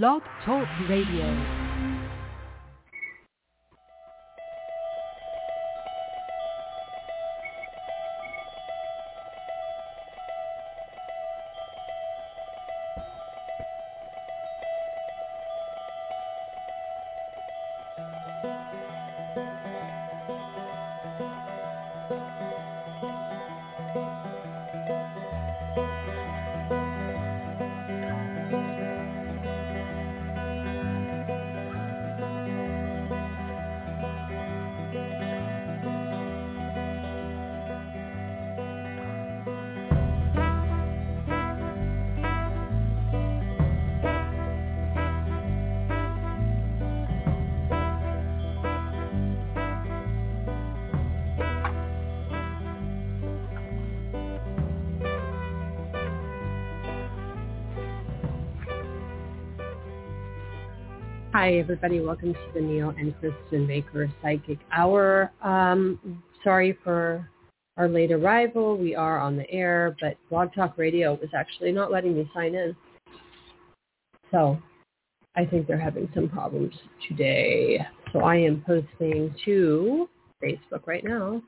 Blog Talk Radio. Hi, everybody. Welcome to the Neil and Kristin Baker Psychic Hour. Um, sorry for our late arrival. We are on the air, but Blog Talk Radio was actually not letting me sign in. So I think they're having some problems today. So I am posting to Facebook right now.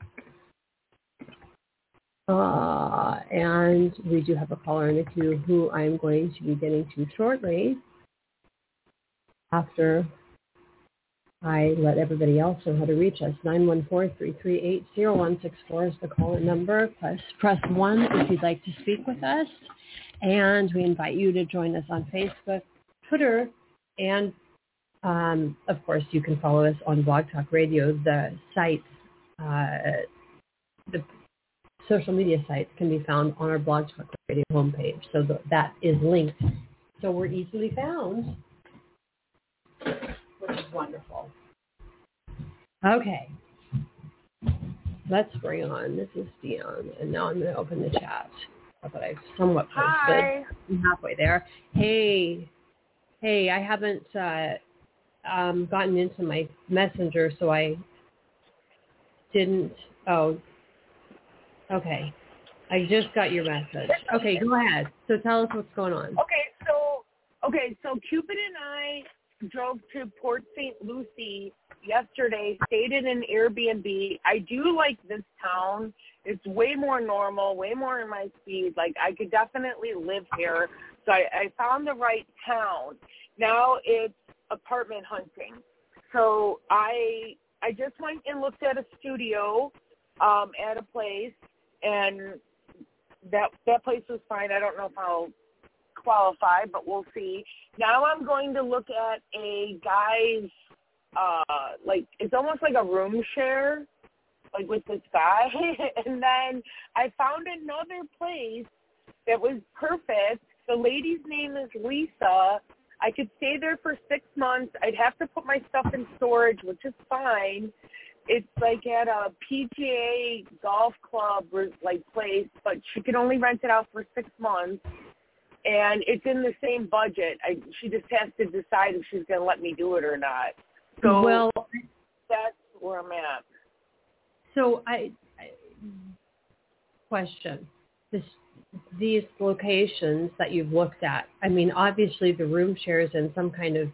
Uh, and we do have a caller in the queue who I'm going to be getting to shortly after I let everybody else know how to reach us. 914-338-0164 is the call-in number. Press, press 1 if you'd like to speak with us. And we invite you to join us on Facebook, Twitter, and um, of course you can follow us on Blog Talk Radio. The sites, uh, the social media sites can be found on our Blog Talk Radio homepage. So the, that is linked. So we're easily found wonderful. Okay. Let's bring on, this is Dion, and now I'm going to open the chat that I've somewhat posted. Hi. I'm halfway there. Hey, hey, I haven't uh, um, gotten into my messenger, so I didn't, oh, okay. I just got your message. Okay, go ahead. So tell us what's going on. Okay, so okay, so Cupid and I drove to Port St. Lucie yesterday, stayed in an Airbnb. I do like this town. It's way more normal, way more in my speed. Like I could definitely live here. So I, I found the right town. Now it's apartment hunting. So I I just went and looked at a studio um at a place and that that place was fine. I don't know I'll qualify, but we'll see. Now I'm going to look at a guy's uh like it's almost like a room share like with this guy and then I found another place that was perfect. The lady's name is Lisa. I could stay there for six months. I'd have to put my stuff in storage, which is fine. It's like at a PGA golf club like place, but she can only rent it out for six months and it's in the same budget. I, she just has to decide if she's going to let me do it or not. So well, that's where I'm at. So I, I question this these locations that you've looked at. I mean, obviously the room shares in some kind of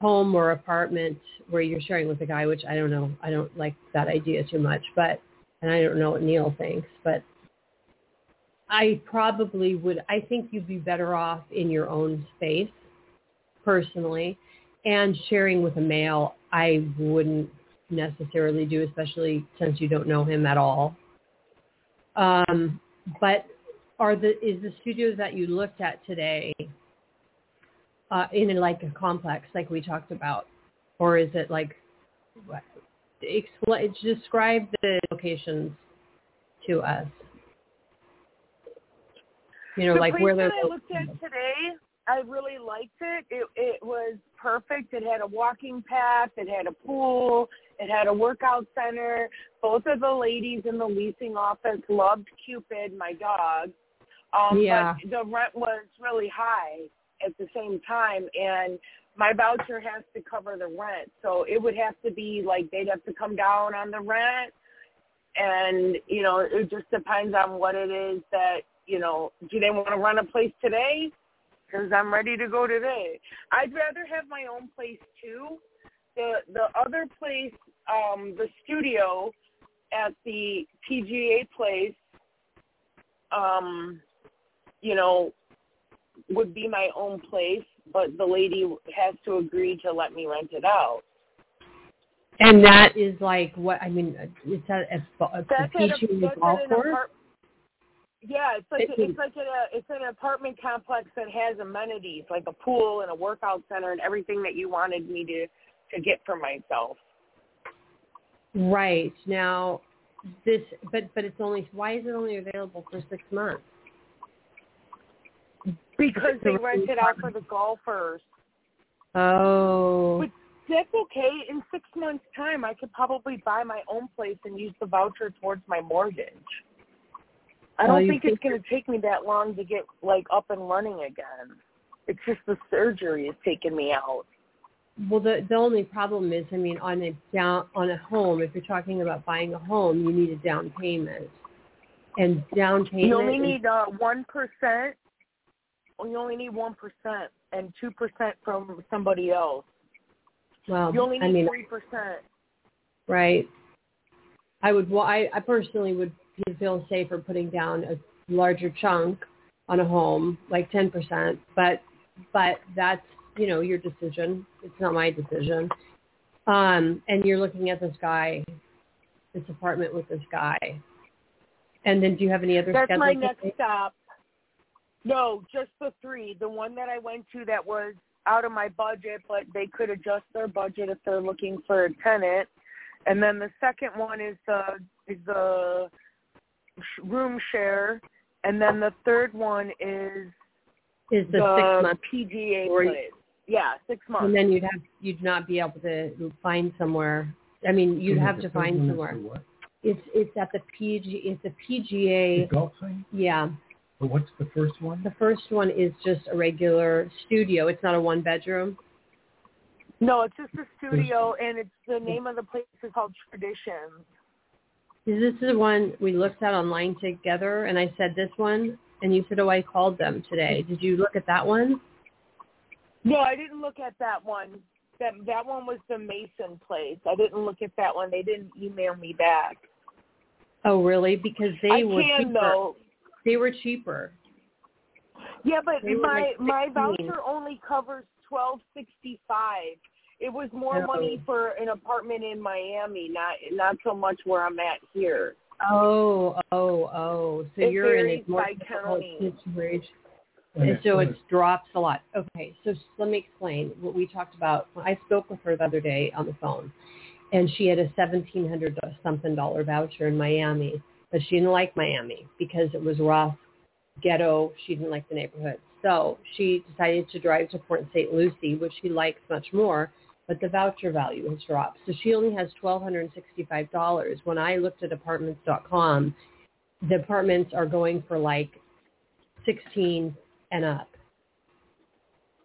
home or apartment where you're sharing with a guy, which I don't know. I don't like that idea too much, but and I don't know what Neil thinks, but I probably would, I think you'd be better off in your own space personally and sharing with a male, I wouldn't necessarily do, especially since you don't know him at all. Um, but are the, is the studios that you looked at today uh, in a, like a complex like we talked about? Or is it like, explain, describe the locations to us. You know, the like place where that they're I looked at today, I really liked it. It it was perfect. It had a walking path. It had a pool. It had a workout center. Both of the ladies in the leasing office loved Cupid, my dog. Um, Yeah. But the rent was really high at the same time, and my voucher has to cover the rent. So it would have to be like they'd have to come down on the rent, and you know it just depends on what it is that you know. Do they want to run a place today? because I'm ready to go today. I'd rather have my own place too. The the other place, um, the studio at the PGA place, um, you know, would be my own place, but the lady has to agree to let me rent it out. And that is like what I mean. It's at a, a, That's at a, golf course. Yeah, it's like It's it's like a it's an apartment complex that has amenities like a pool and a workout center and everything that you wanted me to to get for myself. Right now, this but but it's only why is it only available for six months? Because they rent it out for the golfers. Oh, But that's okay. In six months' time, I could probably buy my own place and use the voucher towards my mortgage. I don't think it's going to take me that long to get like up and running again. It's just the surgery is taking me out. well the the only problem is I mean on a down on a home if you're talking about buying a home you need a down payment, and down payment You only need uh one percent. You only need one percent and two percent from somebody else. well You only I need mean three percent. right. I would well I I personally would feel safer putting down a larger chunk on a home like ten percent, but but that's you know your decision. It's not my decision. Um, and you're looking at this guy, this apartment with this guy. And then do you have any other That's my next stop. No, just the three. The one that I went to that was out of my budget, but they could adjust their budget if they're looking for a tenant. And then the second one is the is the room share, and then the third one is Is the, the six month PGA Or- place. Yeah, six months. and then you'd have you'd not be able to find somewhere. I mean, you'd And have to find somewhere. It's it's at the PG it's the The PGA. golf thing? Yeah, But what's the first one? the first one is just a regular studio. It's not a one bedroom. no, it's just a studio, and it's the name of the place is called Traditions. Is this the one we looked at online together? And I said this one, and you said, "Oh, I called them today." Did you look at that one? No, I didn't look at that one. That that one was the Mason place. I didn't look at that one. They didn't email me back. Oh, really? Because they I were can cheaper. though. They were cheaper. Yeah, but my like my voucher only covers twelve sixty five. It was more money for an apartment in Miami, not not so much where I'm at here. Oh, oh, oh. So It you're in varies a more difficult county. situation. And And so it drops a lot. Okay, so let me explain what we talked about. I spoke with her the other day on the phone, and she had a seventeen hundred something dollar voucher in Miami, but she didn't like Miami because it was rough, ghetto. She didn't like the neighborhood, so she decided to drive to Port St. Lucie, which she likes much more. But the voucher value has dropped, so she only has twelve hundred and sixty-five dollars. When I looked at apartments.com, the apartments are going for like sixteen and up.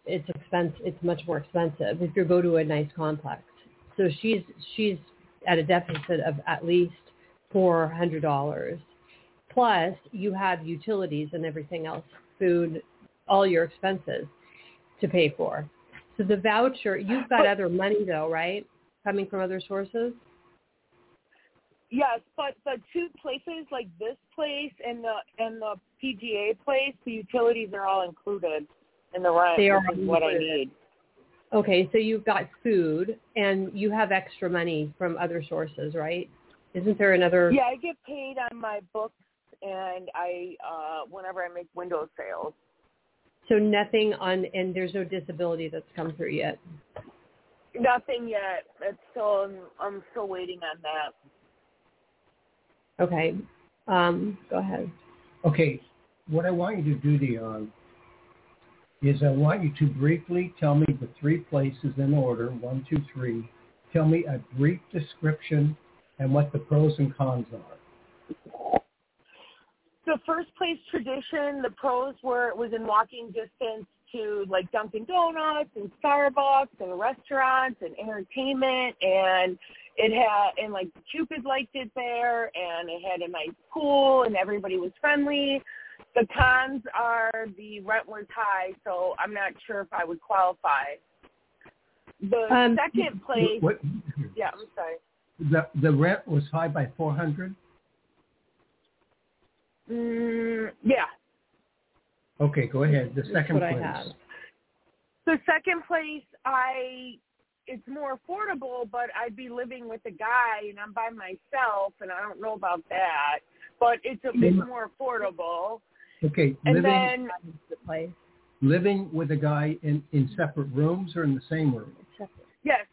It's expensive. It's much more expensive if you go to a nice complex. So she's she's at a deficit of at least four hundred dollars. Plus, you have utilities and everything else, food, all your expenses to pay for. So the voucher, you've got other money though, right? Coming from other sources. Yes, but the two places like this place and the and the PGA place, the utilities are all included in the rent. They are is what I need. Okay, so you've got food and you have extra money from other sources, right? Isn't there another? Yeah, I get paid on my books and I uh whenever I make window sales. So nothing on, and there's no disability that's come through yet. Nothing yet. It's still I'm still waiting on that. Okay. Um, go ahead. Okay, what I want you to do, Dion, is I want you to briefly tell me the three places in order, one, two, three. Tell me a brief description and what the pros and cons are. The first place tradition, the pros were it was in walking distance to like Dunkin' Donuts and Starbucks and restaurants and entertainment and it had and like Cupid liked it there and it had a nice pool and everybody was friendly The cons are the rent was high, so I'm not sure if I would qualify. The Um, second place, What, yeah, I'm sorry. the the rent was high by four hundred. Mm, yeah, Okay, go ahead. The second place. the second place, I it's more affordable, but I'd be living with a guy and I'm by myself, and I don't know about that. But it's a bit Mm. more affordable. Okay, And living then The place. living with a guy in in separate rooms or in the same room. yes,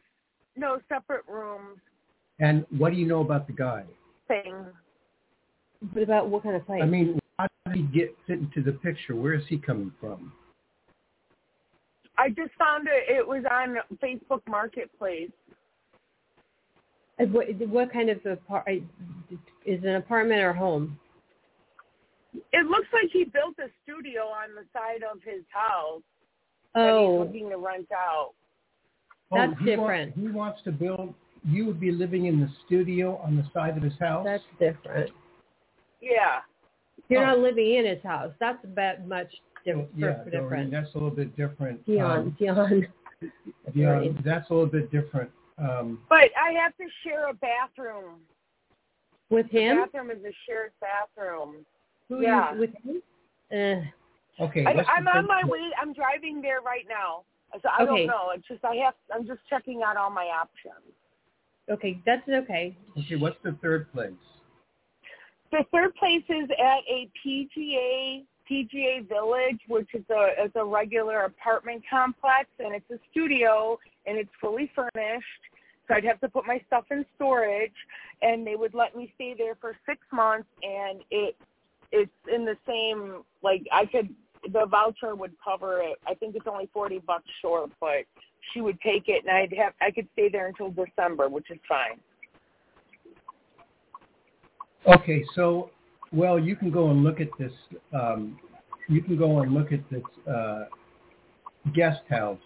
no separate rooms And what do you know about the guy? thing. What about what kind of place? I mean, how did he get fit into the picture? Where is he coming from? I just found it. It was on Facebook Marketplace. What, what kind of apart is it an apartment or home? It looks like he built a studio on the side of his house that Oh, he's looking to rent out. Oh, that's he wa- different. he wants to build. You would be living in the studio on the side of his house. that's different. Yeah. You're Oh. not living in his house. That's about much different. yeah, for- Doreen, that's a little bit different. Dion, Um, Dion. yeah, Doreen. that's a little bit different. Um, But I have to share a bathroom. With The him? bathroom is a shared bathroom. Who yeah. is with him? Uh, okay, I, I'm on my way. I'm driving there right now. So I Okay. don't know. It's just I have. I'm just checking out all my options. okay, that's okay. Okay, what's the third place? The third place is at a PGA PGA Village, which is a is a regular apartment complex, and it's a studio, and it's fully furnished. So I'd have to put my stuff in storage, and they would let me stay there for six months, and it it's in the same like I could the voucher would cover it. I think it's only forty bucks short, but she would take it, and I'd have I could stay there until December, which is fine. Okay, so well, you can go and look at this. Um, you can go and look at this uh, guest house.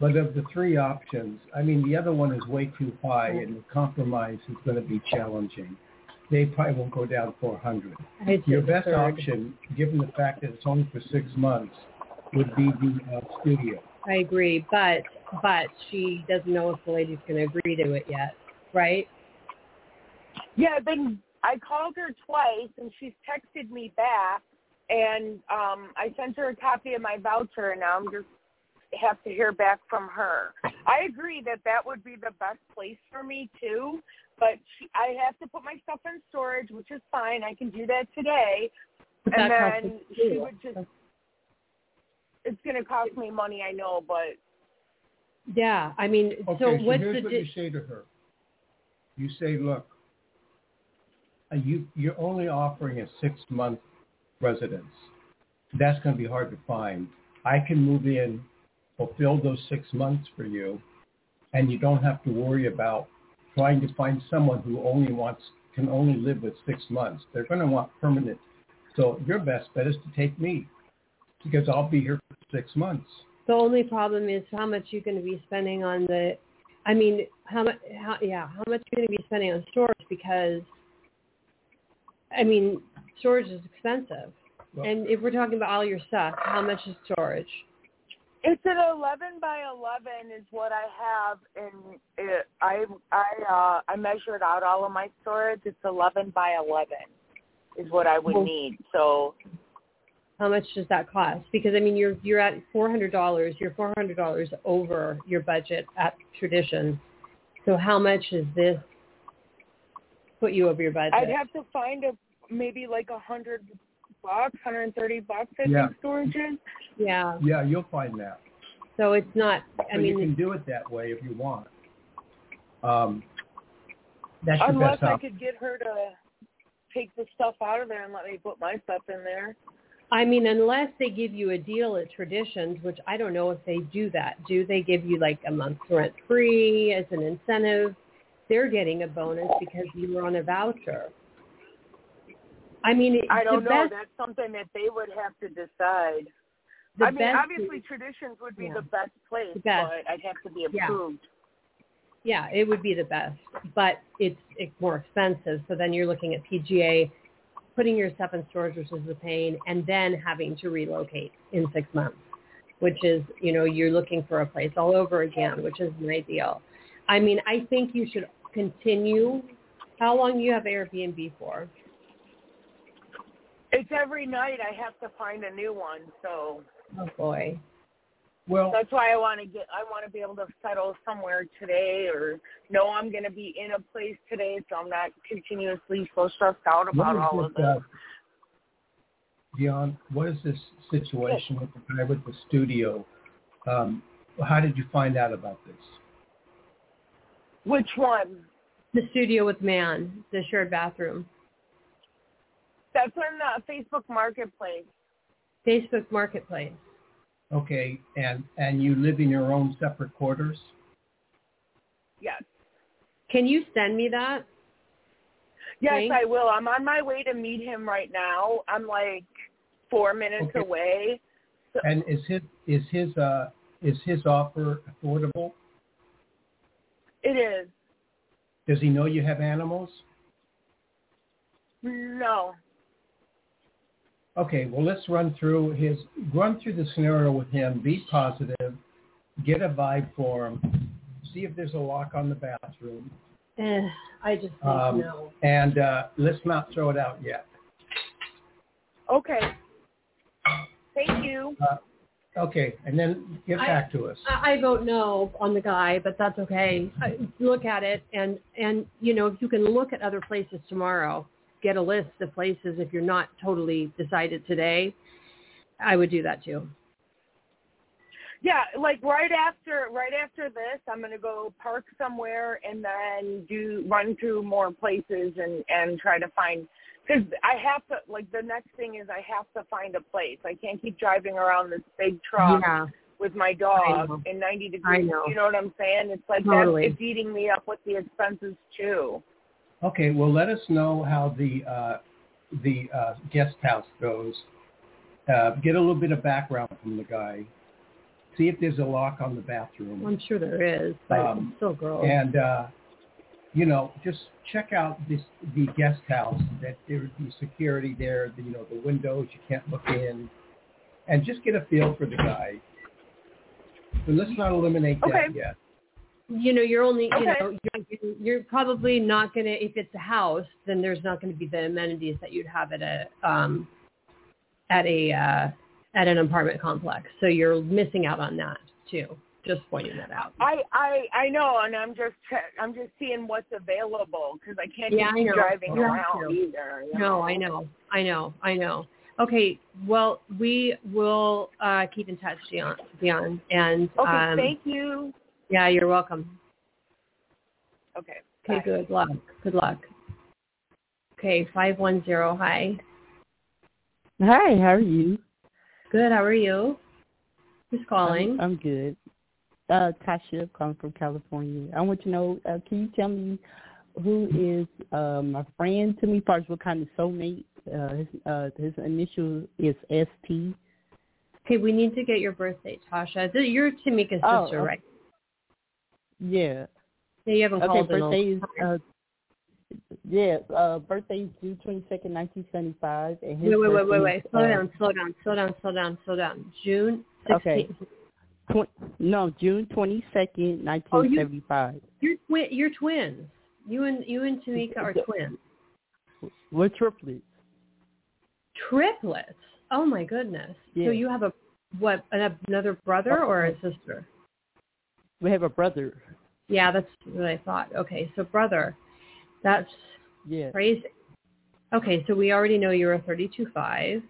But of the three options, I mean, the other one is way too high, and the compromise is going to be challenging. They probably won't go down 400. Your best third. option, given the fact that it's only for six months, would be the uh, studio. I agree, but but she doesn't know if the lady's going to agree to it yet, right? Yeah, then I called her twice and she's texted me back and um I sent her a copy of my voucher and now I'm just have to hear back from her. I agree that that would be the best place for me too, but she, I have to put my stuff in storage, which is fine. I can do that today. But and that then she too. would just it's going to cost me money, I know, but Yeah, I mean, Okay, so so, what's here's the what di- you say to her. You say, look, you, you're only offering a six-month residence. That's going to be hard to find. I can move in, fulfill those six months for you, and you don't have to worry about trying to find someone who only wants can only live with six months. They're going to want permanent. So your best bet is to take me because I'll be here for six months. the only problem is how much you're going to be spending on the. I mean, how much? How, yeah, how much you're going to be spending on storage because. I mean, storage is expensive, Well- and if we're talking about all your stuff, how much is storage? It's an 11 by 11 is what I have, and it, I I uh, I measured out all of my storage. It's 11 by 11 is what I would Well- need. So How much does that cost? Because I mean, you're you're at four hundred dollars. You're four hundred dollars over your budget at Tradition. So how much is this put you over your budget? I'd have to find a maybe like a hundred bucks, 130 bucks. I Yeah. think storage is. yeah. Yeah, you'll find that. So it's not. I so you can do it that way if you want. Um, that's your Unless best I option. could get her to take the stuff out of there and let me put my stuff in there. I mean, unless they give you a deal at Traditions, which I don't know if they do that. Do they give you like a month's rent free as an incentive? They're getting a bonus because you were on a voucher. I mean, I don't know. best, That's something that they would have to decide. I mean, obviously, traditions would be yeah. the best place, The best. but I'd have to be Yeah. approved. yeah, it would be the best, but it's it's more expensive. So then you're looking at PGA putting your stuff in storage, which is the pain, and then having to relocate in six months, which is, you know, you're looking for a place all over again, which is an ideal. I mean, I think you should continue. How long you have Airbnb for? It's every night I have to find a new one, so Oh boy. Well, that's why I want to get. I want to be able to settle somewhere today, or know I'm going to be in a place today, so I'm not continuously so stressed out about all is of this, this. uh, Dion, what is this situation with the guy with the studio? Um, how did you find out about this? Which one? The studio with man, the shared bathroom. That's on the Facebook Marketplace. Facebook Marketplace. Okay, and and you live in your own separate quarters? Yes. Can you send me that? Yes, Thanks. I will. I'm on my way to meet him right now. I'm like four minutes Okay. away. So, And is his is his uh is his offer affordable? It is. Does he know you have animals? No. Okay, well let's run through his run through the scenario with him. Be positive, get a vibe for him, see if there's a lock on the bathroom, Eh, I just think Um, no. and uh, let's not throw it out yet. Okay. Thank you. Okay, and then get I- back to us. I I vote no on the guy, but that's okay. I, look at it, and and you know if you can look at other places tomorrow, get a list of places. If you're not totally decided today, I would do that too. Yeah, like right after right after this, I'm gonna go park somewhere and then do run through more places and and try to find because I have to like the next thing is I have to find a place. I can't keep driving around this big truck Yeah, with my dog in 90 degrees. know. You know what I'm saying? It's like Totally. that, it's eating me up with the expenses too. Okay, well let us know how the uh, the uh, guest house goes. Uh, get a little bit of background from the guy. See if there's a lock on the bathroom. I'm sure there is, but Um, it's still gross. and uh, you know just check out this the guest house that there would be security there the, you know the windows you can't look in and just get a feel for the guy but let's not eliminate that Okay. yet you know, you're only, you Okay. know, you're, you're probably not going to, if it's a house, then there's not going to be the amenities that you'd have at a, um, at a, uh, at an apartment complex. So you're missing out on that too. Just pointing that out. I I I know, and I'm just I'm just seeing what's available because I can't Yeah, I keep driving Yeah, around either. you No, I know. I know. I know. Okay. Well, we will, uh, keep in touch, Dion, Dion. And, Okay, um, thank you. yeah, you're welcome. Okay. Okay, bye. good luck. Good luck. Okay, 510, hi. Hi, how are you? Good, how are you? Who's calling? I'm, I'm good. Uh, Tasha, calling from California. I want to know, uh, can you tell me who is um, a friend to me? First, what kind of soulmate? Uh, his, uh, his initial is ST. okay, we need to get your birthday, Tasha. You're Tamika's Oh, sister, okay. right? Yeah. Yeah, you haven't Okay, called in a birthday is, uh, yeah, uh, birthday is June 22nd, 1975. And his Wait, wait, wait, wait, wait. Slow uh, down, slow down, slow down, slow down, slow down. June 16th. Okay. Tw- no, June 22nd, Oh, you- 1975. You're, twi- you're twins. You and you and Tamika are twins. We're triplets. Triplets. Oh my goodness. So you have a what? An, another brother uh, or a sister? We have a brother. Yeah, that's what I thought. Okay, so brother. That's Yeah. crazy. Okay, so we already know you're a 32.5.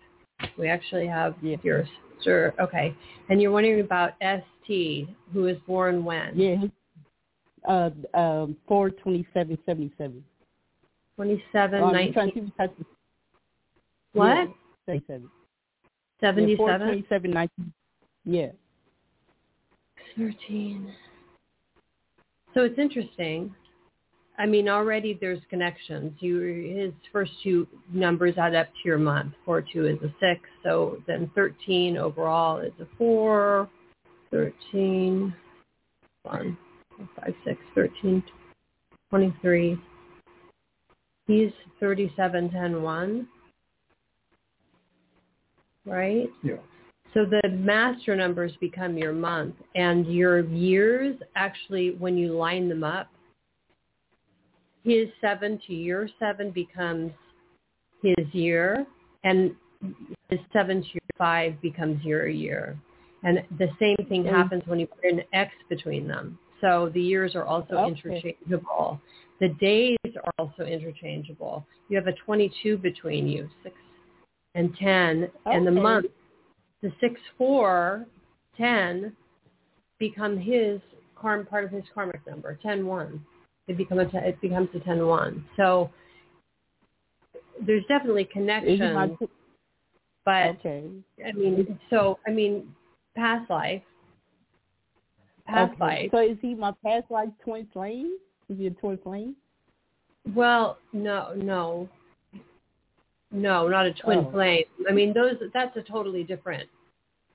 We actually have Yeah. your sister. Okay, and you're wondering about ST, who was born when? Yeah. Uh, um, four twenty seven seventy seven. 27, Oh, 19. What? Seventy seven. 77? twenty seven nineteen. Yeah. 13. So it's interesting. I mean, already there's connections. You, his first two numbers add up to your month. Four two is a six, so then 13 overall is a four. 13, one, five, six, 13, 23. He's 37, 10, 1. right? Yeah. So the master numbers become your month and your years actually when you line them up, his seven to your seven becomes his year and his seven to your five becomes your year. And the same thing Mm. happens when you put an X between them. So the years are also Okay. interchangeable. The days are also interchangeable. You have a 22 between you, 6 and 10. And the month, the 6, 4, 10 become his part of his karmic number, 10, 1. It, become a, te- it becomes a 10, 1. So there's definitely Is connection, my but okay. I mean, so I mean, past life, past okay. life. So is he my past life twin flame? Is he a twin flame? Well, no, no, no, not a twin Oh. flame. I mean, those that's a totally different.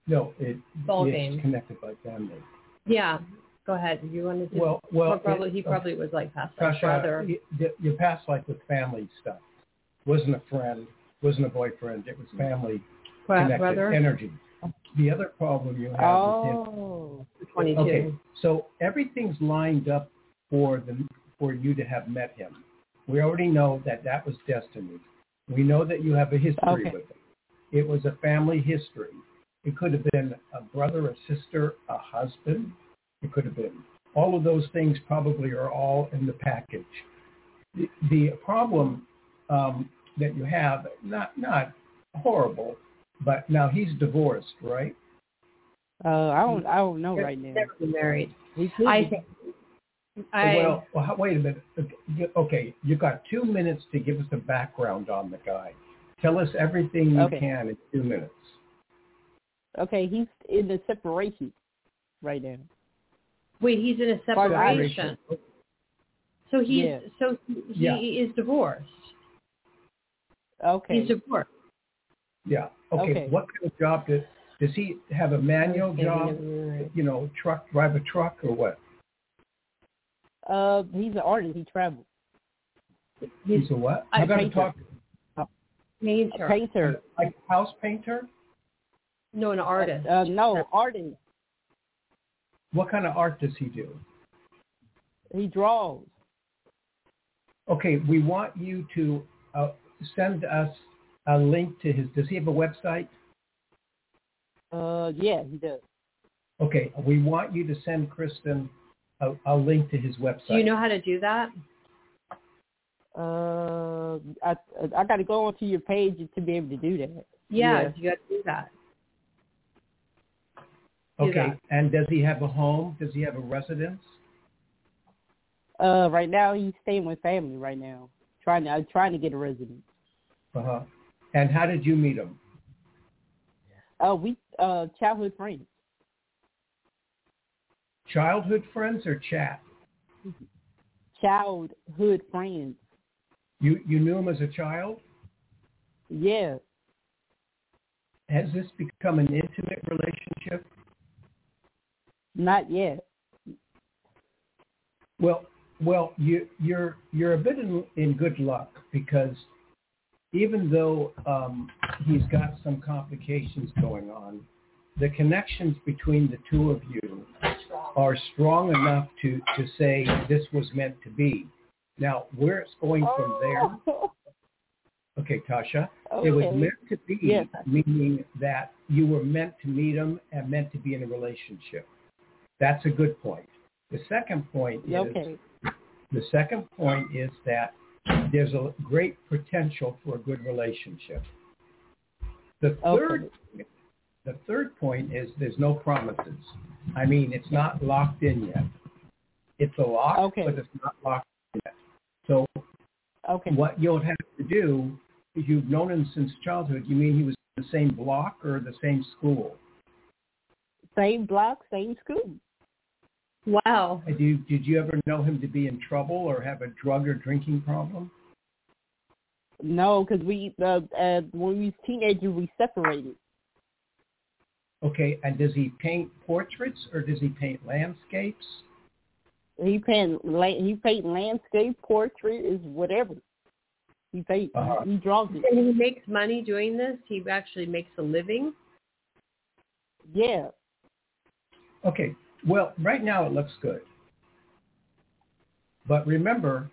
No, it, Ball it's game. connected by family. Yeah, go ahead. You wanted to? Well, well, Well, probably it- he uh, probably was like past life Tasha, brother. your past life with family stuff wasn't a friend, wasn't a boyfriend. It was family connected brother. energy. The other problem you have is him. Oh. Twenty-two. Okay, so everything's lined up for the for you to have met him. We already know that that was destiny. We know that you have a history Okay. with him. It was a family history. It could have been a brother, a sister, a husband. It could have been. All of those things probably are all in the package. The, the problem um, that you have, not not horrible, but now he's divorced, right? Uh, I don't. I don't know right now. Never been married. He could I be. think. I well, well, wait a minute. Okay, you got two minutes to give us the background on the guy. Tell us everything you Okay. can in two minutes. Okay, he's in the separation right now. Wait. He's in a separation. So he's Yeah. so he Yeah. is divorced. Okay. He's divorced. Yeah. Okay. Okay. What kind of job does does he have? A manual job? You know, truck drive a truck or what? uh, he's an artist. He travels. He's He's a what? a You got to painter. talk A painter. painter. like house painter. No, an artist. Uh, no, artist. What kind of art does he do? He draws. Okay, we want you to uh, send us a link to his. Does he have a website? Uh, yeah, he does. Okay, we want you to send Kristin a, a link to his website. Do you know how to do that? Uh, I I got to go onto your page to be able to do that. Yeah, Yeah. you got to do that. Okay, and does he have a home? Does he have a residence? Uh, right now he's staying with family right now, trying to uh, trying to get a residence. Uh-huh. And how did you meet him? Uh, we uh childhood friends. Childhood friends or chat? Childhood friends. You you knew him as a child? Yeah. Has this become an intimate relationship? Not yet. Well, well, you you're you're a bit in, in good luck because even though um, he's got some complications going on, the connections between the two of you are strong enough to to say this was meant to be. Now, where it's going from there, Oh. okay, Tasha, it was meant to be, Yes. meaning that you were meant to meet him and meant to be in a relationship. That's a good point. The second point is Okay. the second point is that there's a great potential for a good relationship. The third the third point is there's no promises. I mean, it's not locked in yet. It's a lock, Okay. but it's not locked in yet. So Okay. what you'll have to do is you've known him since childhood. You mean he was in the same block or the same school? Same block, same school. Wow. Did you, did you ever know him to be in trouble or have a drug or drinking problem? No, because we uh, uh, when we was teenagers we separated. Okay, and does he paint portraits or does he paint landscapes? He paint he paint landscape, portrait, is whatever. He pays. Uh-huh. He draws it. And he makes money doing this. He actually makes a living. Yeah. Okay. Well, right now it looks good. But remember,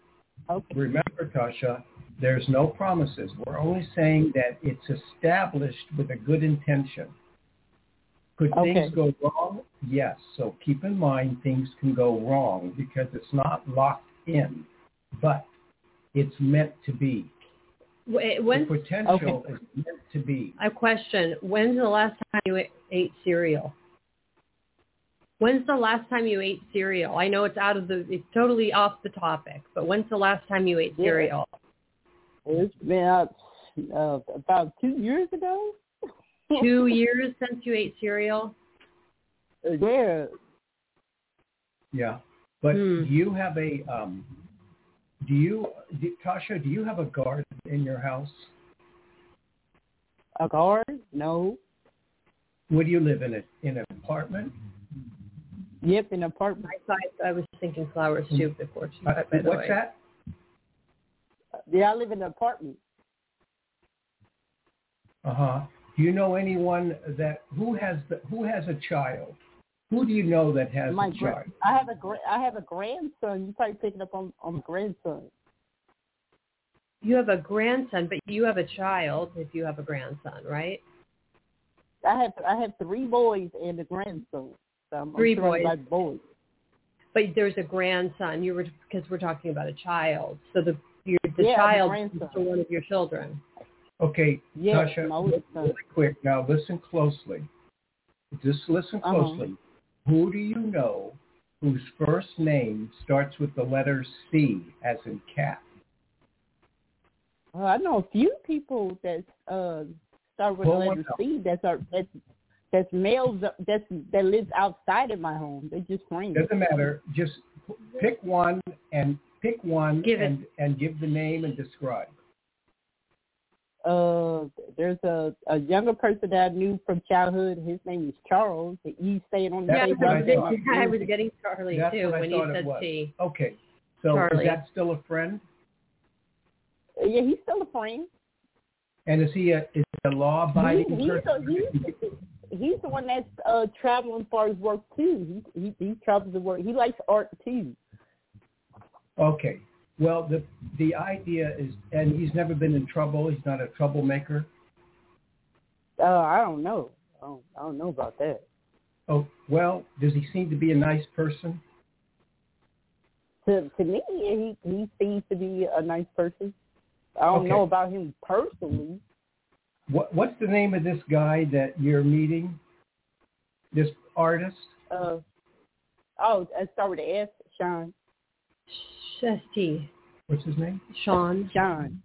Okay. remember, Tasha, there's no promises. We're only saying that it's established with a good intention. Could Okay. things go wrong? Yes. So keep in mind things can go wrong because it's not locked in, but it's meant to be. Wh- The When's potential is meant to be. a question? When's the last time you ate- ate cereal? When's the last time you ate cereal? I know it's out of the, it's totally off the topic, but when's the last time you ate cereal? It's been out uh, about two years ago. Two years since you ate cereal? Yeah. Yeah. But Hmm. do you have a, um, do you, do, Tasha, do you have a garden in your house? A car? No. Where do you live in? A, in an apartment? Yep, an apartment. I thought I was thinking flowers too before. Uh, by the what's way. that? Yeah, I live in an apartment. Uh-huh. Do you know anyone that, who has, the, who has a child? Who do you know that has My a gra- child? I have a gra- I have a grandson. You probably picking up on on grandson. You have a grandson, but you have a child if you have a grandson, right? I have I have three boys and a grandson. So Three boys. by boys. But there's a grandson. You were because we're talking about a child. So the your, the Yeah, child is to one of your children. Okay, Yes, Tasha, my oldest son. really quick, now listen closely. Just listen Uh-huh. closely. Who do you know whose first name starts with the letter C as in cat? Uh, I know a few people that uh start with the Pull one letter. C. That's our that's that's males that's that lives outside of my home. They just friends. Doesn't matter. Just pick one and pick one Give and, and give the name and describe. Uh, there's a a younger person that I knew from childhood. His name is Charles. He's staying on the That's yeah, what I same this- thought. I was getting Charlie That's too when you said. T. Okay. So Charlie. is that still a friend? Yeah, he's still a friend. And is he a is he a law abiding He- he's, person? a, he's, he's the one that's uh traveling for his work too. He he, he travels to work. He likes art too. Okay. Well, the the idea is, and he's never been in trouble. He's not a troublemaker. Uh, I don't know. I don't, I don't know about that. Oh, well, does he seem to be a nice person? To to me, he he seems to be a nice person. I don't Okay. know about him personally. What what's the name of this guy that you're meeting? This artist? Uh, oh, I start with the S. Sean. S-T. What's his name? Sean. Sean.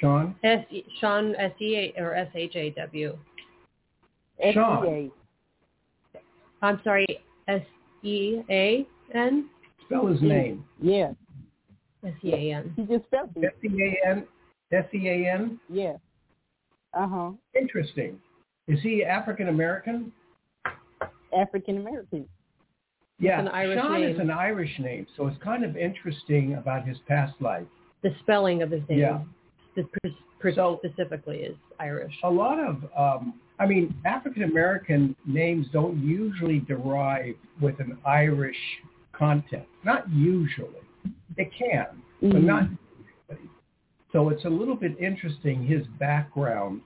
John? S Sean S E A or S H A W. Sean. S-E-A. I'm sorry, S E A N Spell his name. Yeah, S E A N. he just spelled it. S-E-A-N? S-E-A-N? Yeah. Uh huh. Interesting. Is he African American? African American. Yeah, an Irish Sean is an Irish name, so it's kind of interesting about his past life. The spelling of his name. Yeah. The pr- pr- So- specifically is Irish. A lot of, um, I mean, African American names don't usually derive with an Irish content. Not usually. They can, but Mhm. not usually. So it's a little bit interesting his background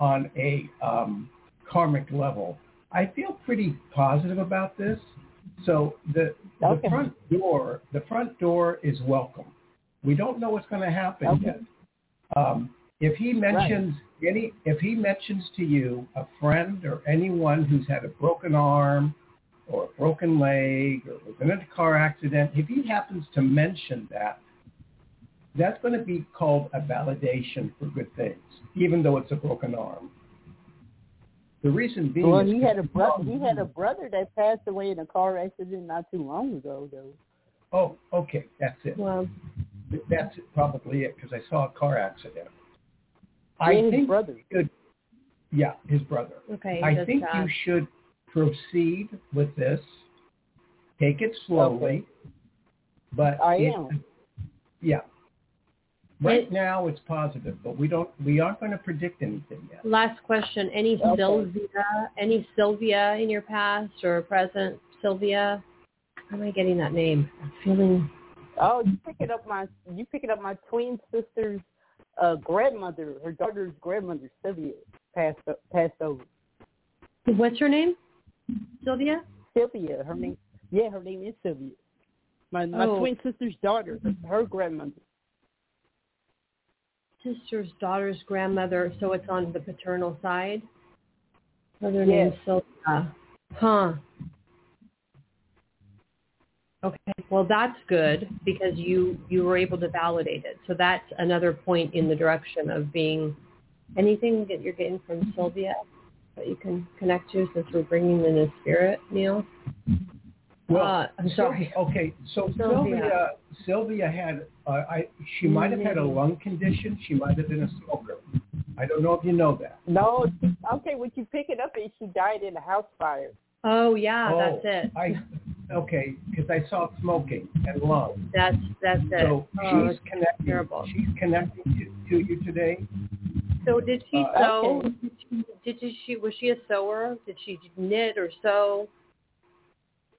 on a um, karmic level. I feel pretty positive about this. So the the front door, the front door is welcome. We don't know what's going to happen Okay. yet. Um, if he mentions any, if he mentions to you a friend or anyone who's had a broken arm or a broken leg or was in a car accident, if he happens to mention that, that's going to be called a validation for good things, even though it's a broken arm. The reason being, Well, is he had a brother. He had a brother that passed away in a car accident not too long ago, though. Oh, okay, that's it. Well, That's probably it because I saw a car accident. I his think brother. Good. Yeah, his brother. okay. I think sad. you should proceed with this. Take it slowly. okay. But I it- am. Yeah. Right It- now, it's positive, but we don't. We aren't going to predict anything yet. Last question. Any Okay. Sylvia? Any Sylvia in your past or present? Sylvia? How am I getting that name? I'm feeling. Oh, you picking up my you picking up my twin sister's uh, grandmother, her daughter's grandmother, Sylvia, passed passed over. What's her name? Sylvia? Sylvia, her name. Yeah, her name is Sylvia. My my Oh. twin sister's daughter, her grandmother. Sister's daughter's grandmother. So it's on the paternal side. Mother Yes. named Sylvia. Huh. Okay. Well, that's good because you you were able to validate it. So that's another point in the direction of being anything that you're getting from Sylvia that you can connect to since we're bringing in the spirit, Neil. Uh, I'm sorry. Syl- okay, so Sylvia. Sylvia, Sylvia had, uh, I, she might have had a lung condition. She might have been a smoker. I don't know if you know that. No, okay. What you pick it up is she died in a house fire. Oh yeah, oh, that's it. I, okay, because I saw smoking and lung. That's that's it. So oh, she's connecting. terrible. She's connecting to, to you today. So did she Uh, sew? okay. Did, she, did she was she a sewer? Did she knit or sew?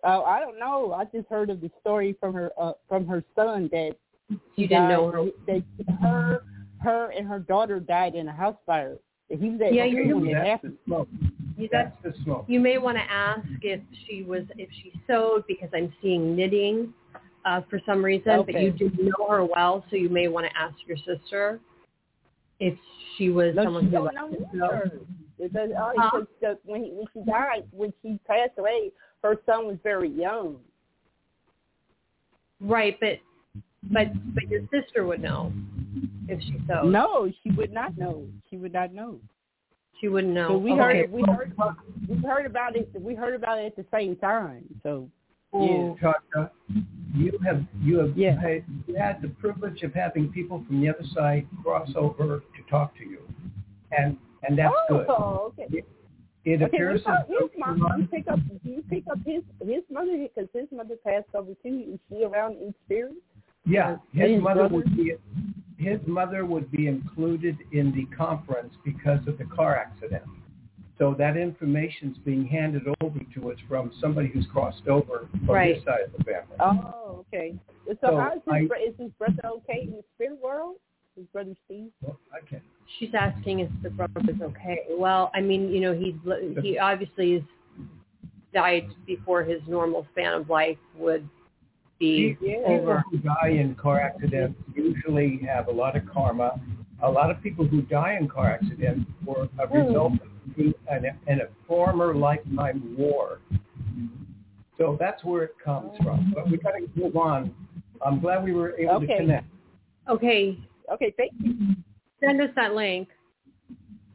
Oh, I don't know. I just heard of the story from her uh, from her son that she You didn't died- know her. That her her and her daughter died in a house fire. He was at Yeah, you- when it That's happened. the smoke. You, That's that, the smoke. you may want to ask if she was if she sewed because I'm seeing knitting uh, for some reason, but you didn't know her well, so you may want to ask your sister if she was No, someone she who don't liked know to either. sew. Because, uh, because when he, when she died, when she passed away, her son was very young. Right, but but but your sister would know if she sewed. No, she would not know. She would not know. She wouldn't know. So we okay. heard we heard we heard about it. We heard about it at the same time. So yeah. Tasha, you have you have Yeah. had, you had the privilege of having people from the other side cross over to talk to you, and and that's oh, good. oh, okay. It Okay, appears his mom. You pick up. You pick up his his mother because his mother passed over too. Is she around in spirit? yeah, uh, his his mother brother? would be his mother would be included in the conference because of the car accident. So that information's being handed over to us from somebody who's crossed over from Right. his side of the family. Oh, okay. So, So how is his, I- is his brother okay in the spirit world? His brother Steve. Well, okay. She's asking if the brother is okay. Well, I mean, you know, he he obviously has died before his normal span of life would be People over. who die in car accidents usually have a lot of karma. A lot of people who die in car accidents were a hmm. result of being in a, former lifetime war. So that's where it comes from. But we got to move on. I'm glad we were able to Okay. connect. Okay, Okay, thank you. Send us that link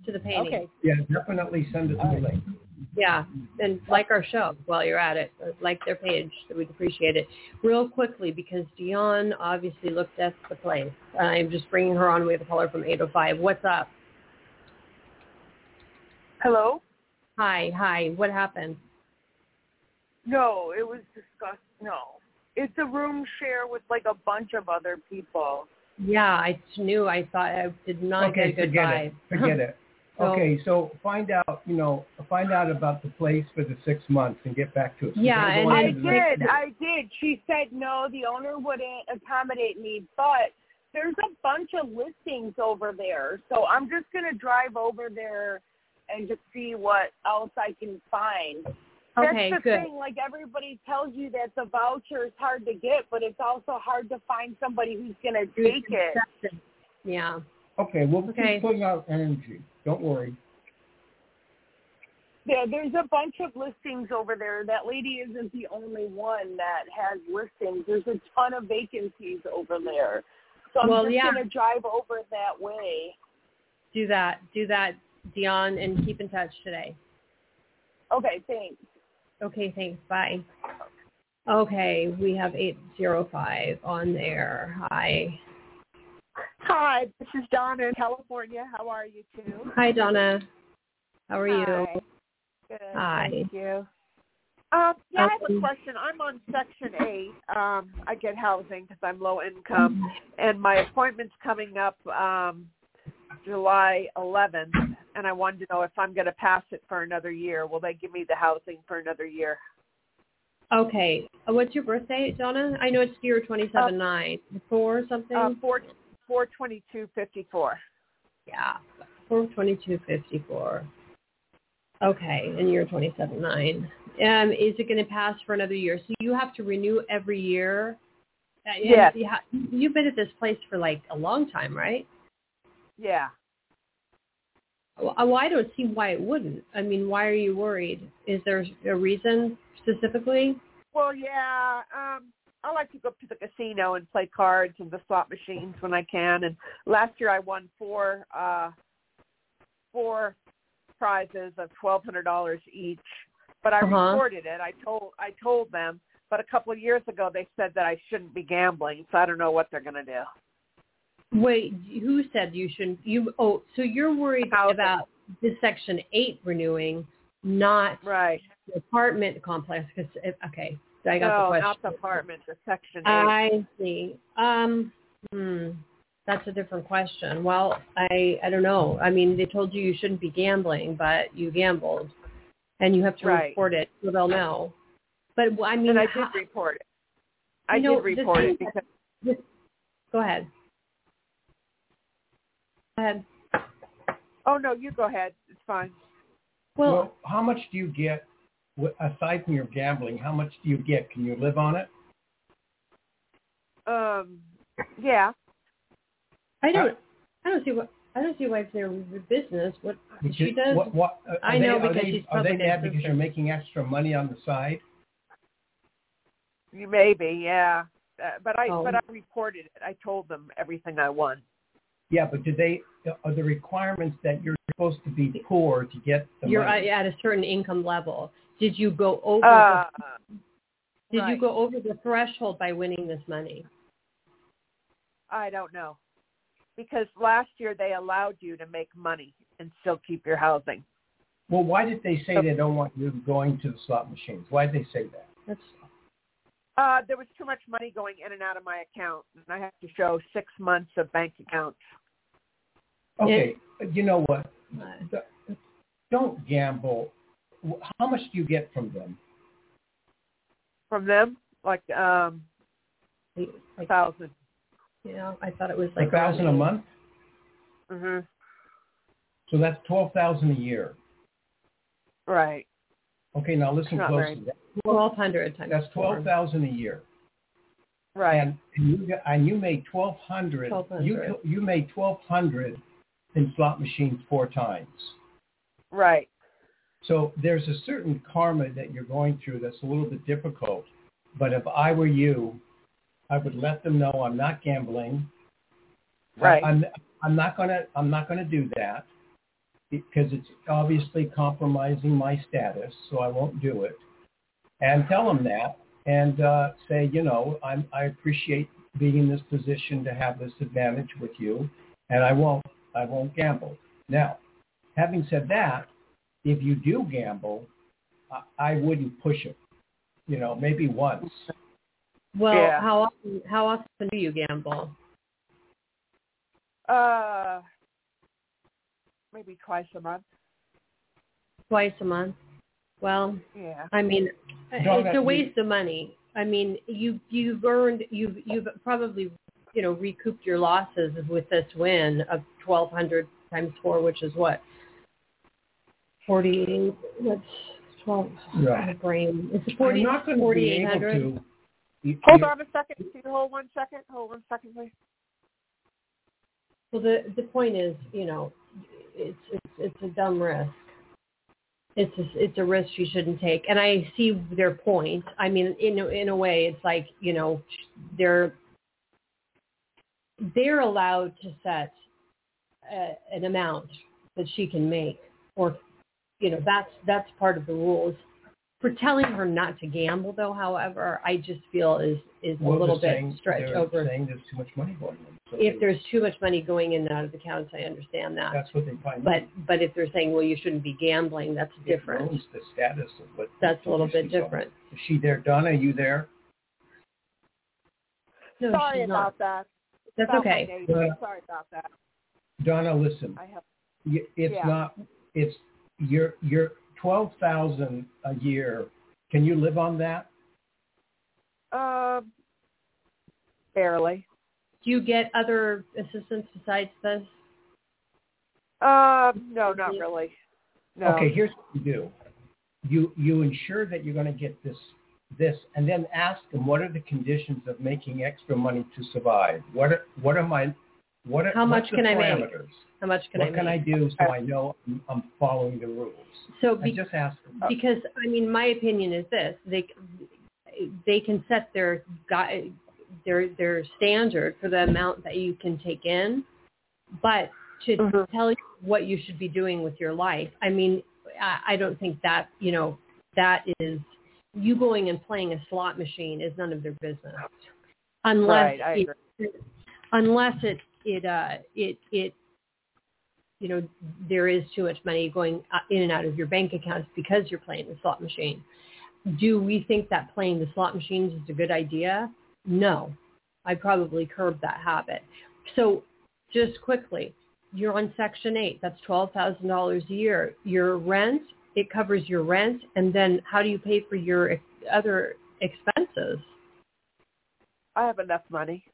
to the painting. Okay. Yeah, definitely send us All the right. link. Yeah, and like our show while you're at it. Like their page, so we'd appreciate it. Real quickly, because Dion obviously looked at the place. I'm just bringing her on. We have a caller from 805. What's up? Hello? Hi, hi. What happened? No, it was discussed. No. It's a room share with like a bunch of other people. Yeah, I knew. I thought I did not okay, get a good forget vibe. it. Forget it. Okay, so find out, you know, find out about the place for the six months and get back to us. Yeah, and I into the next did. I did. She said no, the owner wouldn't accommodate me, but there's a bunch of listings over there. So I'm just going to drive over there and just see what else I can find. Okay, That's the good. thing. Like everybody tells you that the voucher is hard to get, but it's also hard to find somebody who's going to take it. Yeah. Okay, we'll Okay. keep putting out energy. Don't worry. Yeah, there's a bunch of listings over there. That lady isn't the only one that has listings. There's a ton of vacancies over there. So I'm Well, just yeah. gonna drive over that way. Do that. Do that, Dion, and keep in touch today. Okay, thanks. Okay, thanks. Bye. Okay, we have 805 on there. Hi. Hi, this is Donna in California. How are you too? Hi, Donna. How are you? Hi. Good. Hi. Thank you. Um, yeah, I have a question. I'm on Section 8. Um, I get housing because I'm low income, and my appointment's coming up um, July 11th, and I wanted to know if I'm going to pass it for another year. Will they give me the housing for another year? Okay. Uh, What's your birthday, Donna? I know it's year twenty-seven nine. Four something? Uh, four, 422.54. yeah. Four twenty-two fifty-four. Okay, and you're twenty-seven nine. Um, is it going to pass for another year? So you have to renew every year. Uh, Yes. You've been at this place for like a long time, right? Yeah. Well, I don't see why it wouldn't. I mean, why are you worried? Is there a reason specifically? Well, yeah. Um, I like to go up to the casino and play cards and the slot machines when I can. And last year I won four uh, four prizes of twelve hundred dollars each. But I Uh-huh. reported it. I told I told them. But a couple of years ago they said that I shouldn't be gambling. So I don't know what they're going to do. Wait, who said you shouldn't? You oh, so you're worried Housing. about the Section Eight renewing, not Right. the apartment complex? Because okay, I got no, the question. not the apartment. The section eight. I see. Um, hmm, that's a different question. Well, I I don't know. I mean, they told you you shouldn't be gambling, but you gambled, and you have to Right. report it, so they'll know. But I mean, and I how- did report it. I You know, did report it because this, go ahead. Go ahead. oh no, you go ahead. It's fine. Well, Well, how much do you get aside from your gambling? How much do you get? Can you live on it? Um, yeah. I don't. I don't see what. I don't see why it's their business. What she Because does. What, what, are I they- know are because they, she's are they mad their because you're making extra money on the side? You maybe, yeah. Uh, but I Oh. but I reported it. I told them everything I won. Yeah, but do they are the requirements that you're supposed to be poor to get the You're money? at a certain income level. Did you go over? Uh, the, did you go over the threshold by winning this money? I don't know. Because last year they allowed you to make money and still keep your housing. Well, why did they say they don't want you going to the slot machines? Why did they say that? That's Uh, there was too much money going in and out of my account, and I have to show six months of bank accounts. Okay, you know what? uh, Don't gamble. How much do you get from them? From them, like um, a thousand. you know, I thought it was A like thousand a month? hmm So that's twelve thousand a year. Right. Okay, now listen Not closely. twelve hundred times. That's four. twelve thousand a year. Right. And you got, and you made twelve hundred. You you made twelve hundred in slot machines four times. right. So there's a certain karma that you're going through that's a little bit difficult. But if I were you, I would let them know I'm not gambling. Right. I'm I'm not gonna I'm not gonna do that because it's obviously compromising my status, so I won't do it. And tell them that, and uh, say, you know, I'm, I appreciate being in this position to have this advantage with you, and I won't I won't gamble. Now, having said that, if you do gamble, I, I wouldn't push it. You know, maybe once. Well, Yeah. how often? How often do you gamble? Uh, maybe twice a month. Twice a month. Well, Yeah. I mean, Donna, it's a waste of money. I mean, you you've earned you've you've probably you know recouped your losses with this win of twelve hundred times four, which is what forty. What's twelve? Right. My brain. It's forty. I'm not going to be able to. you- Hold you- on a second. Can you hold one second? Hold one second, please. Well, the the point is, you know, it's it's it's a dumb risk. It's a, it's a risk you shouldn't take, and I see their point. I mean, in in a way, it's like you know, they're they're allowed to set a, an amount that she can make, or you know, that's that's part of the rules. For telling her not to gamble, though, however, I just feel is is Well, a little bit saying- stretched over. saying there's too much money going in. So If there's too much money going in and out of the accounts, I understand that. That's what they find. But but if they're saying, well, you shouldn't be gambling, that's It different. the status of what. That's a little bit she's on. different. Is she there? Donna, are you there? No, Sorry she's not. about that. That's About okay. neighbor. Yeah. Sorry about that. Donna, listen. I have. Y- It's Yeah. not, it's, you're, you're twelve thousand a year. Can you live on that? Uh, barely. Do you get other assistance besides this? Um, no, not really. No. Okay, here's what you do. You, you ensure that you're gonna get this, this, and then ask them, what are the conditions of making extra money to survive? What are, what are my, what are, How much what's the can I make? parameters? How much can What I can I do so I know I'm, I'm following the rules? So be- just ask them. because I mean, my opinion is this: they they can set their gui- their their standard for the amount that you can take in, but to Mhm. tell you what you should be doing with your life, I mean, I, I don't think that you know that is you going and playing a slot machine is none of their business, unless Right, it, unless it it uh it it you know there is too much money going uh, in and out of your bank accounts because you're playing the slot machine. Do we think that playing the slot machines is a good idea? No. I probably curb that habit. So just quickly, you're on Section 8. That's $12,000 a year. Your rent, it covers your rent. And then how do you pay for your ex- other expenses? I have enough money.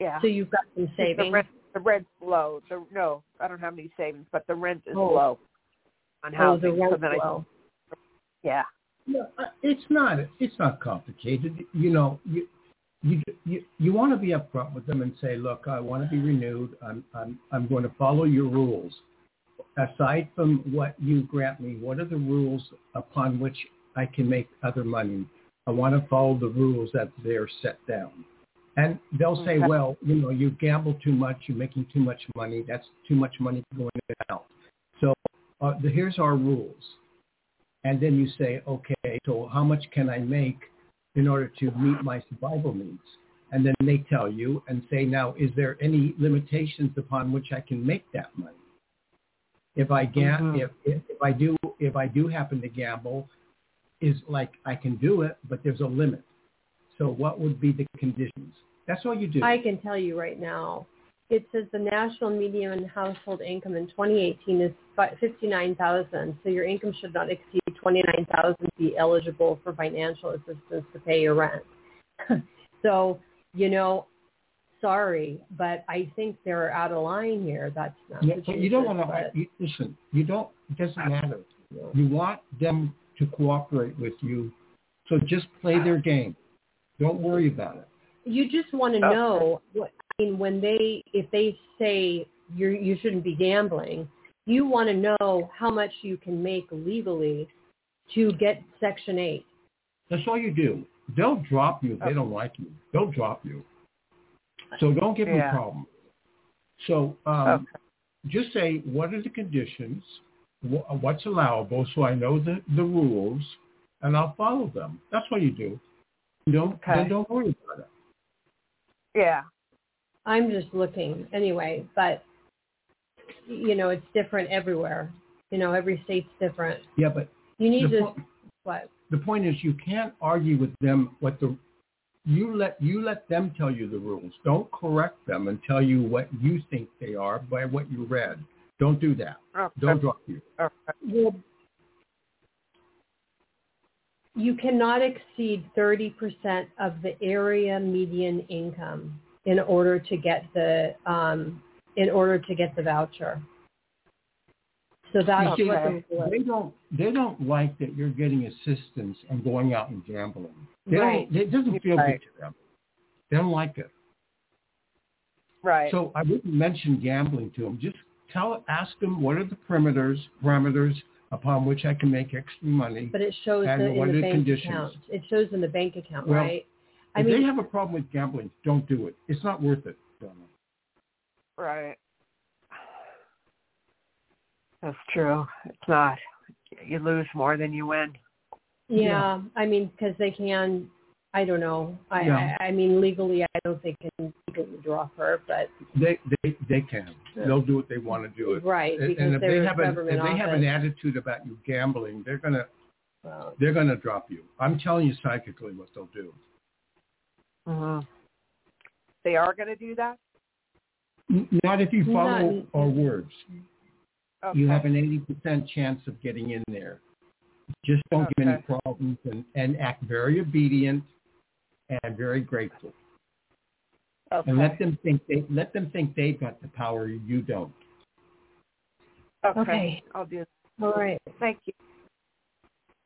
Yeah. So you've got some Just The rent, the rent's low. The no, I don't have any savings, but the rent is Oh. low on Oh, housing. the rent so then low. I, yeah. No, uh, it's not. It's not complicated. You know, you you you, you want to be upfront with them and say, look, I want to be renewed. I'm I'm I'm going to follow your rules. Aside from what you grant me, what are the rules upon which I can make other money? I want to follow the rules that they're set down. And they'll say, Okay. well, you know, you gamble too much, you're making too much money, that's too much money going out. So uh, the, here's our rules and then you say, okay, so how much can I make in order to meet my survival needs? And then they tell you and say, now, is there any limitations upon which I can make that money? If I gam- Mhm. if, if if I do if I do happen to gamble, is like I can do it, but there's a limit. So what would be the conditions? That's all you do. I can tell you right now. It says the national median household income in 2018 is fi- 59,000. So your income should not exceed 29,000 to be eligible for financial assistance to pay your rent. so, you know, sorry, but I think they're out of line here. That's not Yeah, but you don't want Massachusetts, to listen. You don't. It doesn't matter. You want them to cooperate with you, so just play their game. Don't worry about it. You just want to know what I mean when they if they say you you shouldn't be gambling, you want to know how much you can make legally to get Section 8. That's all you do. They'll drop you if they don't like you. They'll drop you. So don't give them Yeah. a problem. So um, Okay. just say what are the conditions, what's allowable, so I know the, the rules, and I'll follow them. That's what you do. Don't Okay. then don't worry about it. Yeah. I'm just looking anyway, but you know, it's different everywhere. You know, every state's different. Yeah, but You need to po- what? the point is you can't argue with them what the you let you let them tell you the rules. Don't correct them and tell you what you think they are by what you read. Don't do that. Okay. Don't drop you. Okay. Well, you cannot exceed 30% of the area median income in order to get the um, in order to get the voucher. So that's see, Okay. they don't they don't like that you're getting assistance and going out and gambling. They Right. don't, it doesn't feel Right. good to them. They don't like it. Right. So I wouldn't mention gambling to them. Just tell ask them what are the perimeters parameters upon which I can make extra money. but it shows And the, what in are the the bank conditions? account. It shows in the bank account, Well, right? I if mean, they have a problem with gambling, don't do it. It's not worth it. Donna. Right. That's true. It's not. You lose more than you win. Yeah, I mean, because they can. I don't know. I, Yeah. I I mean, legally, I don't think they can legally drop her, but They they they can. Yeah. They'll do what they want to do it. right And, because and if they they're have an government if they have an attitude about you gambling, they're gonna well, they're gonna drop you. I'm telling you psychically what they'll do. Uh-huh. They are going to do that. Not if you follow Not- our words. Okay. You have an 80% chance of getting in there. Just don't give any problems and, and act very obedient and very grateful. okay. And let them think they let them think they've got the power you don't. okay. Okay. I'll do. all right. Thank you.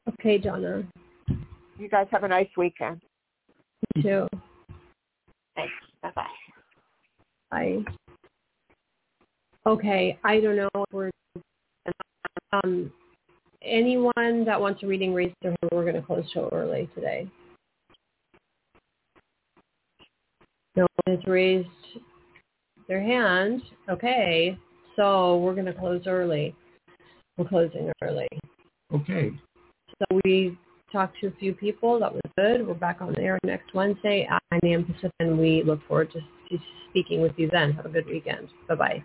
Okay, Donna. You guys have a nice weekend. You too. Thanks. Bye bye bye. Okay, I don't know if we're um anyone that wants a reading raise their hand. We're going to close show early today. No one has raised their hand. Okay, so we're going to close early. We're closing early. Okay. So we talked to a few people. That was good. We're back on the air next Wednesday at 9 a.m. Pacific, and we look forward to to speaking with you then. Have a good weekend. Bye-bye.